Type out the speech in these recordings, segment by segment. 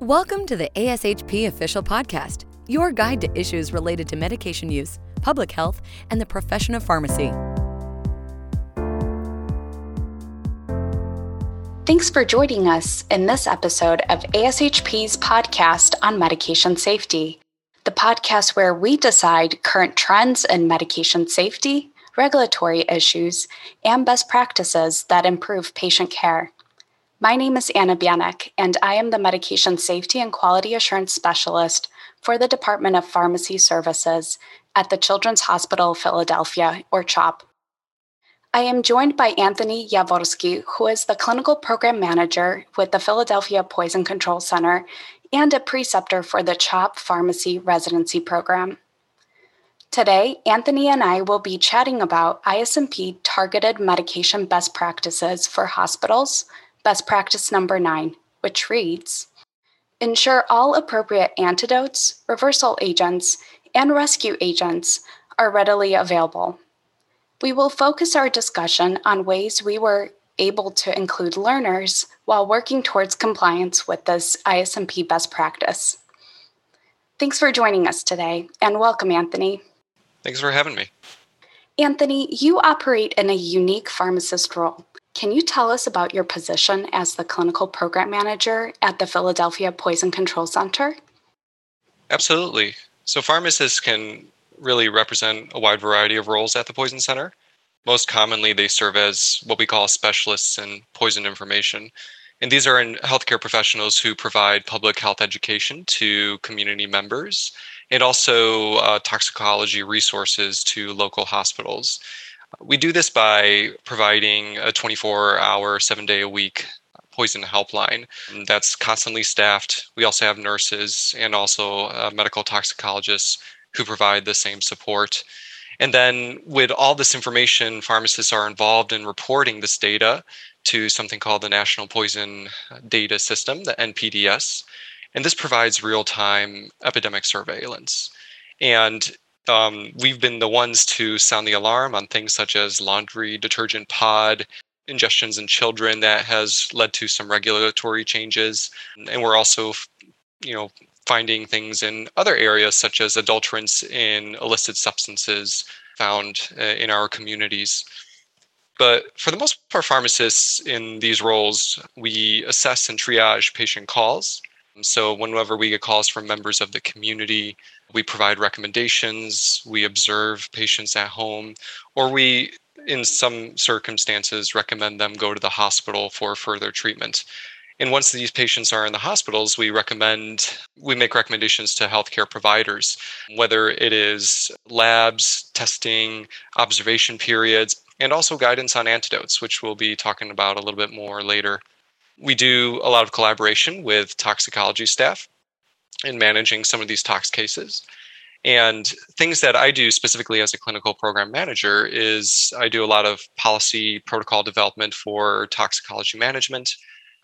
Welcome to the ASHP Official Podcast, your guide to issues related to medication use, public health, and the profession of pharmacy. Thanks for joining us in this episode of ASHP's podcast on medication safety, the podcast where we decide current trends in medication safety, regulatory issues, and best practices that improve patient care. My name is Anna Bianek, and I am the Medication Safety and Quality Assurance Specialist for the Department of Pharmacy Services at the Children's Hospital Philadelphia, or CHOP. I am joined by Anthony Yaworsky, who is the Clinical Program Manager with the Philadelphia Poison Control Center and a preceptor for the CHOP Pharmacy Residency Program. Today, Anthony and I will be chatting about ISMP targeted medication best practices for hospitals, best practice number nine, which reads Ensure all appropriate antidotes, reversal agents, and rescue agents are readily available. We will focus our discussion on ways we were able to include learners while working towards compliance with this ISMP best practice. Thanks for joining us today, and welcome, Anthony. Thanks for having me. Anthony, you operate in a unique pharmacist role. Can you tell us about your position as the clinical program manager at the Philadelphia Poison Control Center? Absolutely. So, pharmacists can really represent a wide variety of roles at the Poison Center. Most commonly, they serve as what we call specialists in poison information. And these are in healthcare professionals who provide public health education to community members and also uh, toxicology resources to local hospitals. We do this by providing a 24 hour, seven day a week poison helpline that's constantly staffed. We also have nurses and also uh, medical toxicologists who provide the same support. And then, with all this information, pharmacists are involved in reporting this data to something called the National Poison Data System, the NPDS. And this provides real time epidemic surveillance. And um, we've been the ones to sound the alarm on things such as laundry detergent pod ingestions in children that has led to some regulatory changes. And we're also you know finding things in other areas such as adulterants in illicit substances found uh, in our communities. But for the most part pharmacists in these roles we assess and triage patient calls. So whenever we get calls from members of the community we provide recommendations, we observe patients at home, or we, in some circumstances, recommend them go to the hospital for further treatment. And once these patients are in the hospitals, we recommend, we make recommendations to healthcare providers, whether it is labs, testing, observation periods, and also guidance on antidotes, which we'll be talking about a little bit more later. We do a lot of collaboration with toxicology staff in managing some of these tox cases. And things that I do specifically as a clinical program manager is I do a lot of policy protocol development for toxicology management.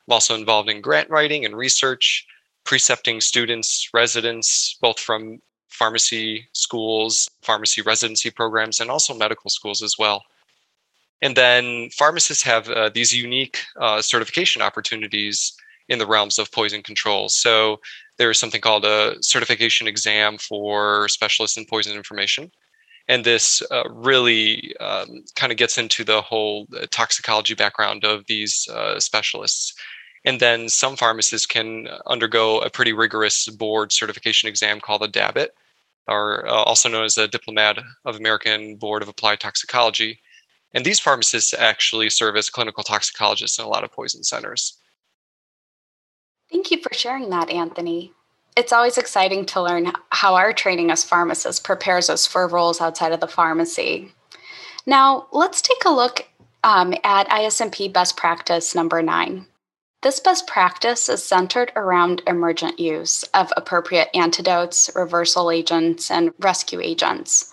I'm also involved in grant writing and research, precepting students, residents, both from pharmacy schools, pharmacy residency programs, and also medical schools as well. And then pharmacists have uh, these unique uh, certification opportunities in the realms of poison control. So there's something called a certification exam for specialists in poison information. And this uh, really um, kind of gets into the whole uh, toxicology background of these uh, specialists. And then some pharmacists can undergo a pretty rigorous board certification exam called a DABAT, or uh, also known as the Diplomat of American Board of Applied Toxicology. And these pharmacists actually serve as clinical toxicologists in a lot of poison centers. Thank you for sharing that, Anthony. It's always exciting to learn how our training as pharmacists prepares us for roles outside of the pharmacy. Now, let's take a look um, at ISMP best practice number nine. This best practice is centered around emergent use of appropriate antidotes, reversal agents, and rescue agents.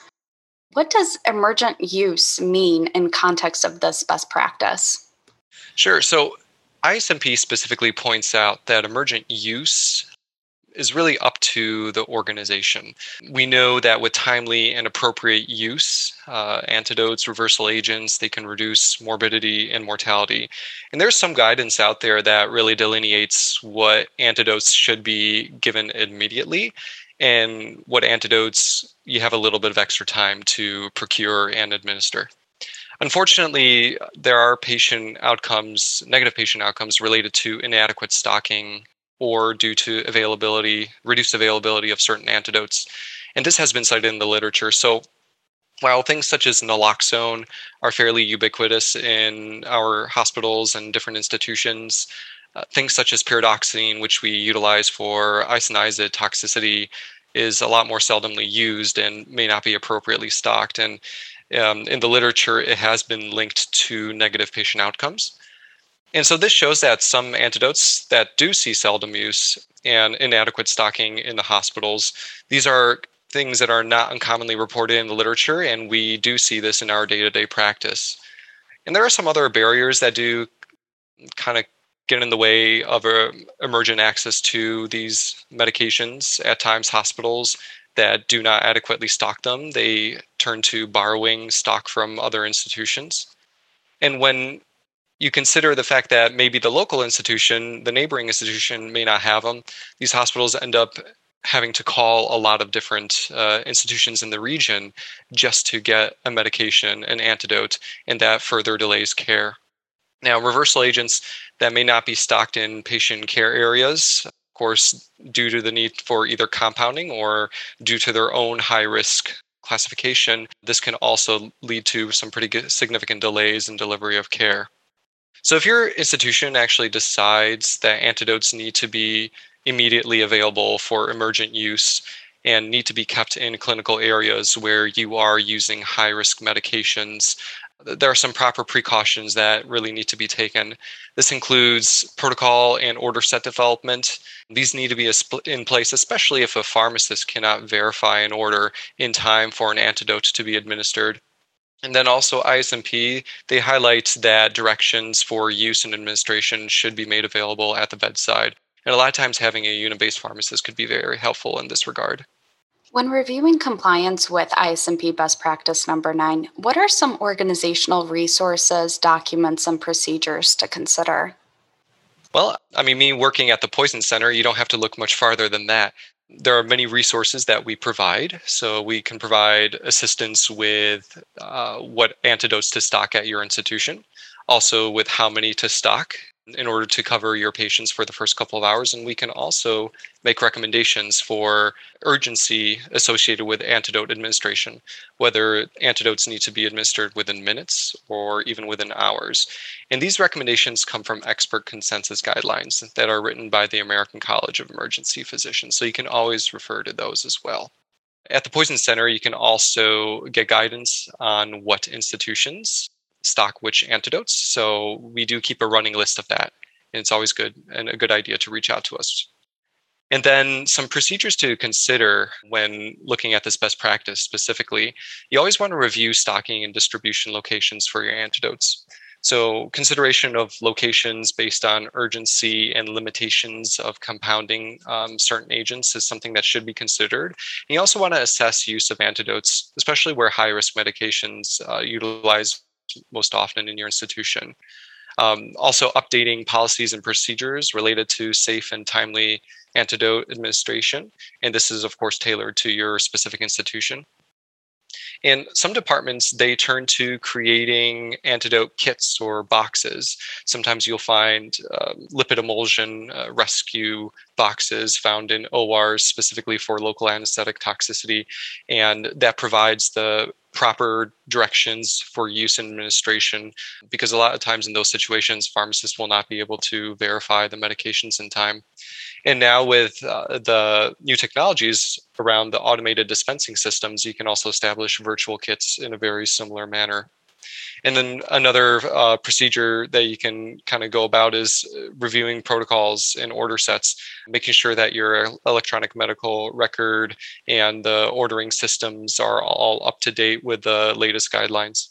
What does emergent use mean in context of this best practice? Sure. So ISMP specifically points out that emergent use is really up to the organization. We know that with timely and appropriate use, uh, antidotes, reversal agents, they can reduce morbidity and mortality. And there's some guidance out there that really delineates what antidotes should be given immediately and what antidotes you have a little bit of extra time to procure and administer. Unfortunately, there are patient outcomes, negative patient outcomes related to inadequate stocking or due to availability, reduced availability of certain antidotes. And this has been cited in the literature. So while things such as naloxone are fairly ubiquitous in our hospitals and different institutions, uh, things such as pyridoxine, which we utilize for isoniazid toxicity, is a lot more seldomly used and may not be appropriately stocked. And um, in the literature, it has been linked to negative patient outcomes. And so this shows that some antidotes that do see seldom use and inadequate stocking in the hospitals, these are things that are not uncommonly reported in the literature, and we do see this in our day to day practice. And there are some other barriers that do kind of get in the way of uh, emergent access to these medications. At times, hospitals that do not adequately stock them, they turn to borrowing stock from other institutions. And when you consider the fact that maybe the local institution, the neighboring institution may not have them. These hospitals end up having to call a lot of different uh, institutions in the region just to get a medication, an antidote, and that further delays care. Now, reversal agents that may not be stocked in patient care areas, course, due to the need for either compounding or due to their own high risk classification, this can also lead to some pretty significant delays in delivery of care. So if your institution actually decides that antidotes need to be immediately available for emergent use and need to be kept in clinical areas where you are using high risk medications, there are some proper precautions that really need to be taken. This includes protocol and order set development. These need to be in place, especially if a pharmacist cannot verify an order in time for an antidote to be administered. And then also ISMP, they highlight that directions for use and administration should be made available at the bedside. And a lot of times having a unit-based pharmacist could be very helpful in this regard. When reviewing compliance with ISMP best practice number nine, what are some organizational resources, documents, and procedures to consider? Well, I mean, me working at the Poison Center, you don't have to look much farther than that there are many resources that we provide. So we can provide assistance with uh, what antidotes to stock at your institution, also with how many to stock in order to cover your patients for the first couple of hours. And we can also make recommendations for urgency associated with antidote administration, whether antidotes need to be administered within minutes or even within hours. And these recommendations come from expert consensus guidelines that are written by the American College of Emergency Physicians. So you can always refer to those as well. At the Poison Center, you can also get guidance on what institutions stock which antidotes. So we do keep a running list of that. And it's always good and a good idea to reach out to us. And then some procedures to consider when looking at this best practice specifically. You always want to review stocking and distribution locations for your antidotes. So, consideration of locations based on urgency and limitations of compounding um, certain agents is something that should be considered. And you also want to assess use of antidotes, especially where high risk medications uh, utilize most often in your institution. Um, also, updating policies and procedures related to safe and timely antidote administration. And this is, of course, tailored to your specific institution. And some departments, they turn to creating antidote kits or boxes. Sometimes you'll find uh, lipid emulsion uh, rescue boxes found in ORs specifically for local anesthetic toxicity. And that provides the proper directions for use and administration because a lot of times in those situations pharmacists will not be able to verify the medications in time. And now with uh, the new technologies around the automated dispensing systems you can also establish virtual kits in a very similar manner and then another uh, procedure that you can kind of go about is uh, reviewing protocols and order sets, making sure that your electronic medical record and the ordering systems are all up to date with the latest guidelines.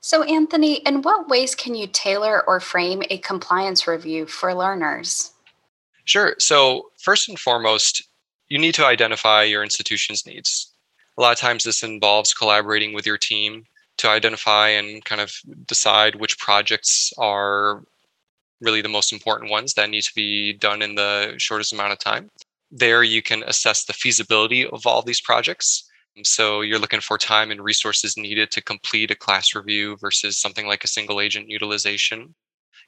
So, Anthony, in what ways can you tailor or frame a compliance review for learners? Sure. So, first and foremost, you need to identify your institution's needs. A lot of times, this involves collaborating with your team to identify and kind of decide which projects are really the most important ones that need to be done in the shortest amount of time. There, you can assess the feasibility of all these projects. So, you're looking for time and resources needed to complete a class review versus something like a single agent utilization.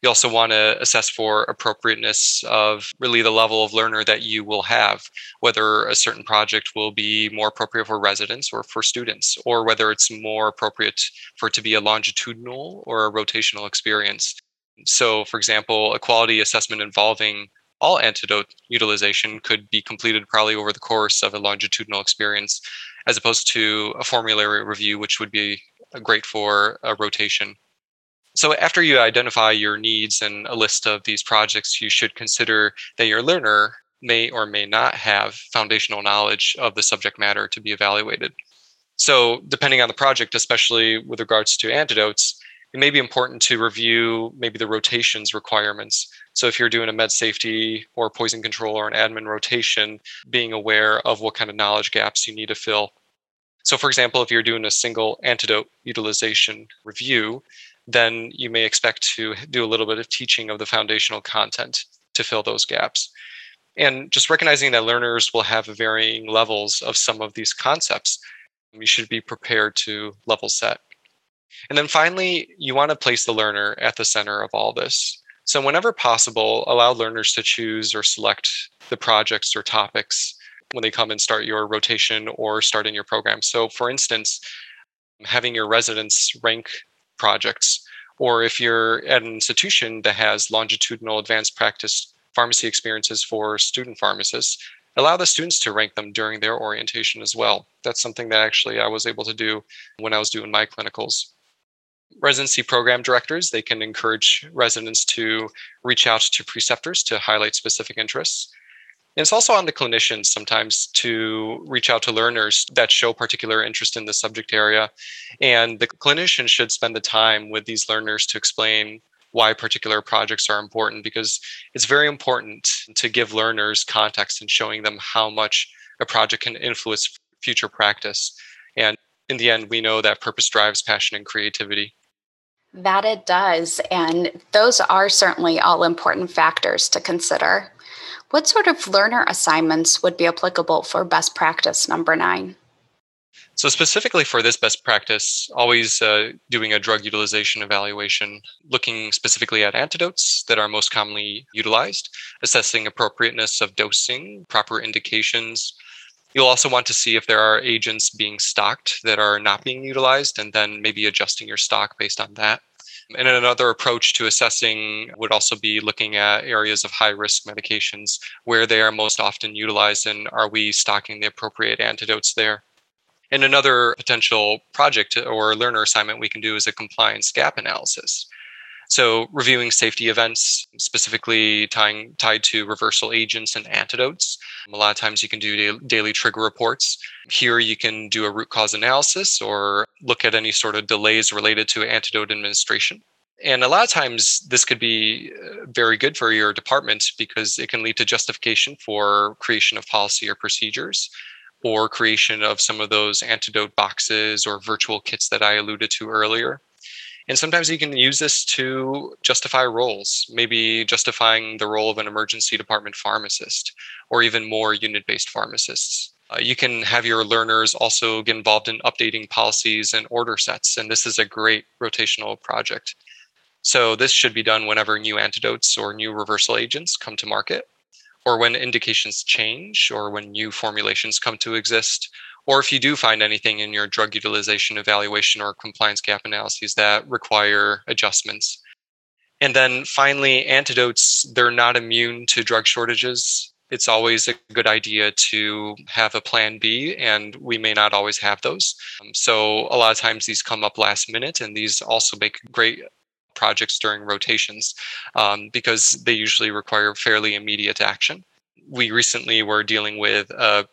You also want to assess for appropriateness of really the level of learner that you will have, whether a certain project will be more appropriate for residents or for students, or whether it's more appropriate for it to be a longitudinal or a rotational experience. So, for example, a quality assessment involving all antidote utilization could be completed probably over the course of a longitudinal experience, as opposed to a formulary review, which would be uh, great for a rotation. So after you identify your needs and a list of these projects, you should consider that your learner may or may not have foundational knowledge of the subject matter to be evaluated. So depending on the project, especially with regards to antidotes, it may be important to review maybe the rotations requirements. So if you're doing a med safety or poison control or an admin rotation, being aware of what kind of knowledge gaps you need to fill. So for example, if you're doing a single antidote utilization review, then you may expect to do a little bit of teaching of the foundational content to fill those gaps. And just recognizing that learners will have varying levels of some of these concepts, you should be prepared to level set. And then finally, you want to place the learner at the center of all this. So, whenever possible, allow learners to choose or select the projects or topics when they come and start your rotation or start in your program. So, for instance, having your residents rank projects, or if you're at an institution that has longitudinal advanced practice pharmacy experiences for student pharmacists, allow the students to rank them during their orientation as well. That's something that actually I was able to do when I was doing my clinicals. Residency program directors, they can encourage residents to reach out to preceptors to highlight specific interests. And it's also on the clinicians sometimes to reach out to learners that show particular interest in the subject area. And the clinician should spend the time with these learners to explain why particular projects are important because it's very important to give learners context and showing them how much a project can influence future practice. And in the end, we know that purpose drives passion and creativity. That it does. And those are certainly all important factors to consider. What sort of learner assignments would be applicable for best practice number nine? So, specifically for this best practice, always uh, doing a drug utilization evaluation, looking specifically at antidotes that are most commonly utilized, assessing appropriateness of dosing, proper indications. You'll also want to see if there are agents being stocked that are not being utilized, and then maybe adjusting your stock based on that. And another approach to assessing would also be looking at areas of high risk medications where they are most often utilized and are we stocking the appropriate antidotes there? And another potential project or learner assignment we can do is a compliance gap analysis. So, reviewing safety events, specifically tying, tied to reversal agents and antidotes. A lot of times you can do daily trigger reports. Here you can do a root cause analysis or look at any sort of delays related to antidote administration. And a lot of times this could be uh, very good for your department because it can lead to justification for creation of policy or procedures or creation of some of those antidote boxes or virtual kits that I alluded to earlier. And sometimes you can use this to justify roles, maybe justifying the role of an emergency department pharmacist or even more unit based pharmacists. Uh, you can have your learners also get involved in updating policies and order sets, and this is a great rotational project. So, this should be done whenever new antidotes or new reversal agents come to market, or when indications change, or when new formulations come to exist, or if you do find anything in your drug utilization evaluation or compliance gap analyses that require adjustments. And then finally, antidotes, they're not immune to drug shortages. It's always a good idea to have a plan B, and we may not always have those. Um, so, a lot of times these come up last minute, and these also make great projects during rotations um, because they usually require fairly immediate action. We recently were dealing with a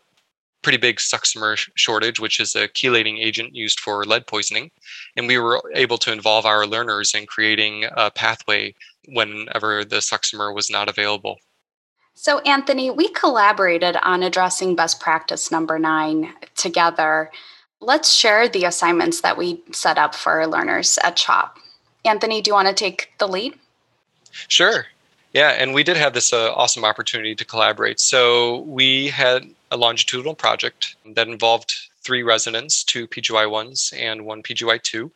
pretty big succimer shortage, which is a chelating agent used for lead poisoning. And we were able to involve our learners in creating a pathway whenever the succimer was not available. So, Anthony, we collaborated on addressing best practice number nine together. Let's share the assignments that we set up for our learners at CHOP. Anthony, do you want to take the lead? Sure. Yeah, and we did have this uh, awesome opportunity to collaborate. So we had a longitudinal project that involved three residents, two PGY1s and one PGY2.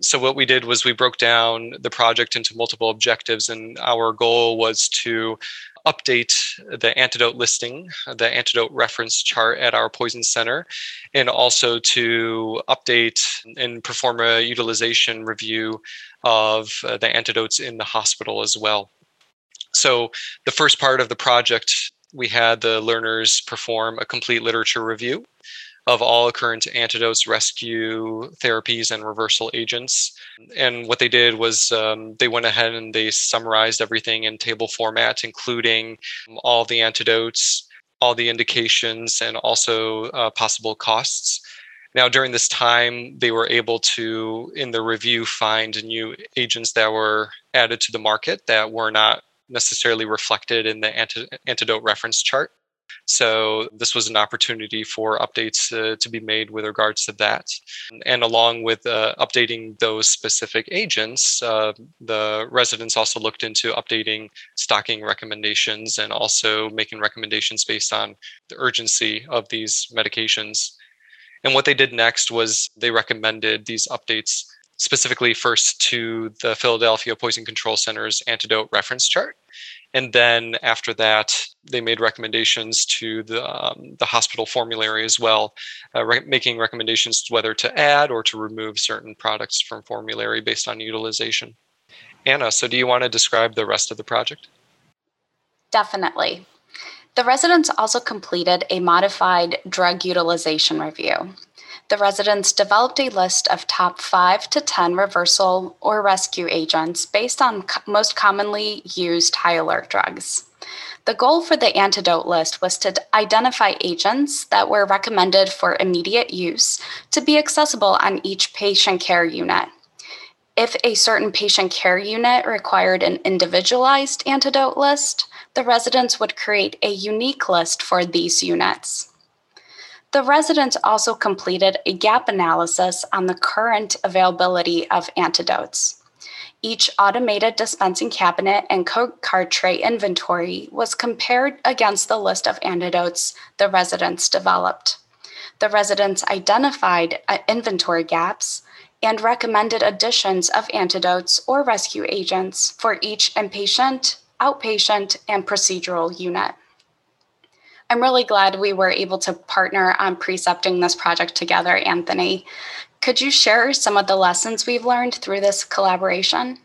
So what we did was we broke down the project into multiple objectives, and our goal was to update the antidote listing, the antidote reference chart at our poison center, and also to update and perform a utilization review of uh, the antidotes in the hospital as well. So, the first part of the project, we had the learners perform a complete literature review of all current antidotes, rescue therapies, and reversal agents. And what they did was um, they went ahead and they summarized everything in table format, including all the antidotes, all the indications, and also uh, possible costs. Now, during this time, they were able to, in the review, find new agents that were added to the market that were not necessarily reflected in the antidote reference chart. So this was an opportunity for updates uh, to be made with regards to that. And along with uh, updating those specific agents, uh, the residents also looked into updating stocking recommendations and also making recommendations based on the urgency of these medications. And what they did next was they recommended these updates specifically first to the Philadelphia Poison Control Center's antidote reference chart. And then after that, they made recommendations to the, um, the hospital formulary as well, uh, re- making recommendations whether to add or to remove certain products from formulary based on utilization. Anna, so do you want to describe the rest of the project? Definitely. The residents also completed a modified drug utilization review the residents developed a list of top 5 to 10 reversal or rescue agents based on co- most commonly used high alert drugs. The goal for the antidote list was to identify agents that were recommended for immediate use to be accessible on each patient care unit. If a certain patient care unit required an individualized antidote list, the residents would create a unique list for these units. The residents also completed a gap analysis on the current availability of antidotes. Each automated dispensing cabinet and card tray inventory was compared against the list of antidotes the residents developed. The residents identified uh, inventory gaps and recommended additions of antidotes or rescue agents for each inpatient, outpatient, and procedural unit. I'm really glad we were able to partner on precepting this project together, Anthony. Could you share some of the lessons we've learned through this collaboration?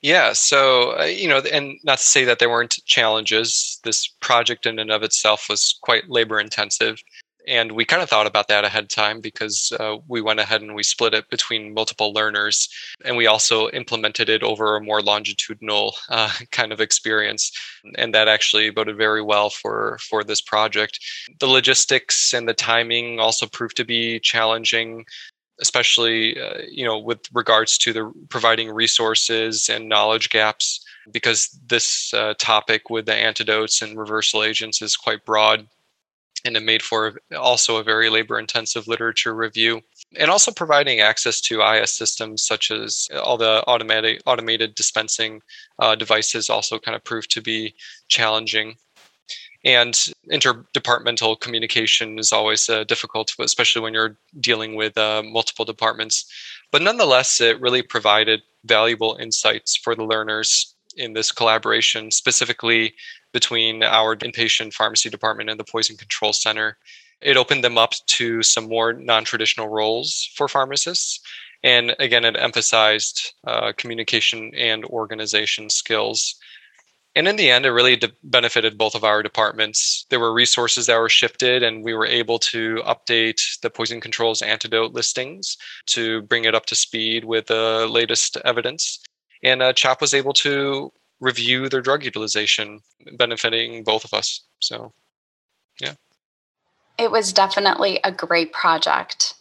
Yeah, so, uh, you know, and not to say that there weren't challenges, this project in and of itself was quite labor intensive and we kind of thought about that ahead of time because uh, we went ahead and we split it between multiple learners and we also implemented it over a more longitudinal uh, kind of experience and that actually boded very well for for this project. The logistics and the timing also proved to be challenging especially uh, you know with regards to the providing resources and knowledge gaps because this uh, topic with the antidotes and reversal agents is quite broad and it made for also a very labor intensive literature review and also providing access to IS systems such as all the automatic automated dispensing uh, devices also kind of proved to be challenging. And interdepartmental communication is always uh, difficult especially when you're dealing with uh, multiple departments. But nonetheless it really provided valuable insights for the learners in this collaboration specifically between our inpatient pharmacy department and the poison control center. It opened them up to some more non traditional roles for pharmacists. And again, it emphasized uh, communication and organization skills. And in the end, it really de- benefited both of our departments. There were resources that were shifted, and we were able to update the poison controls antidote listings to bring it up to speed with the latest evidence. And uh, was able to review their drug utilization, benefiting both of us. So, yeah. It was definitely a great project.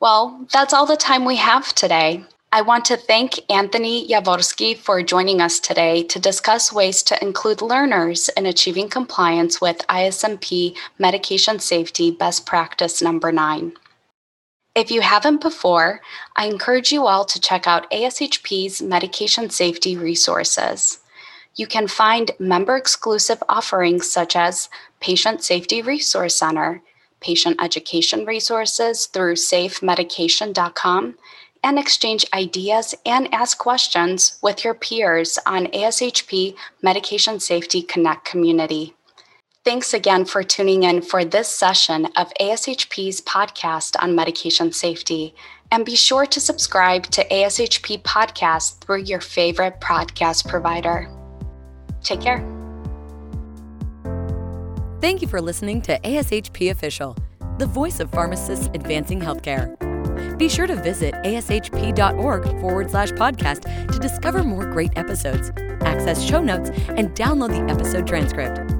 Well, that's all the time we have today. I want to thank Anthony Yavorsky for joining us today to discuss ways to include learners in achieving compliance with ISMP medication safety best practice number nine. If you haven't before, I encourage you all to check out ASHP's medication safety resources. You can find member exclusive offerings such as Patient Safety Resource Center, patient education resources through safemedication.com, and exchange ideas and ask questions with your peers on ASHP Medication Safety Connect community. Thanks again for tuning in for this session of ASHP's podcast on medication safety. And be sure to subscribe to ASHP Podcast through your favorite podcast provider. Take care. Thank you for listening to ASHP Official, the voice of pharmacists advancing healthcare. Be sure to visit ashp.org forward slash podcast to discover more great episodes, access show notes, and download the episode transcript.